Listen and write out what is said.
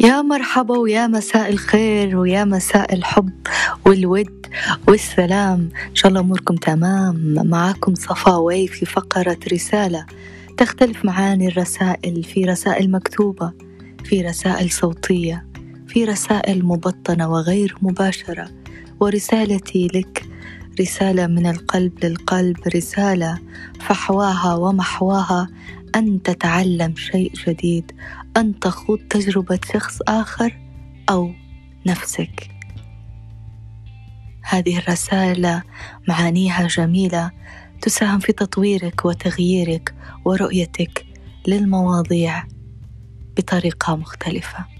يا مرحبا ويا مساء الخير ويا مساء الحب والود والسلام. إن شاء الله أموركم تمام. معاكم صفاوي في فقرة رسالة تختلف معاني الرسائل. في رسائل مكتوبة في رسائل صوتية في رسائل مبطنة وغير مباشرة. ورسالتي لك رسالة من القلب للقلب رسالة فحواها ومحواها. أن تتعلم شيء جديد أن تخوض تجربة شخص آخر أو نفسك. هذه الرسالة معانيها جميلة تساهم في تطويرك وتغييرك ورؤيتك للمواضيع بطريقة مختلفة.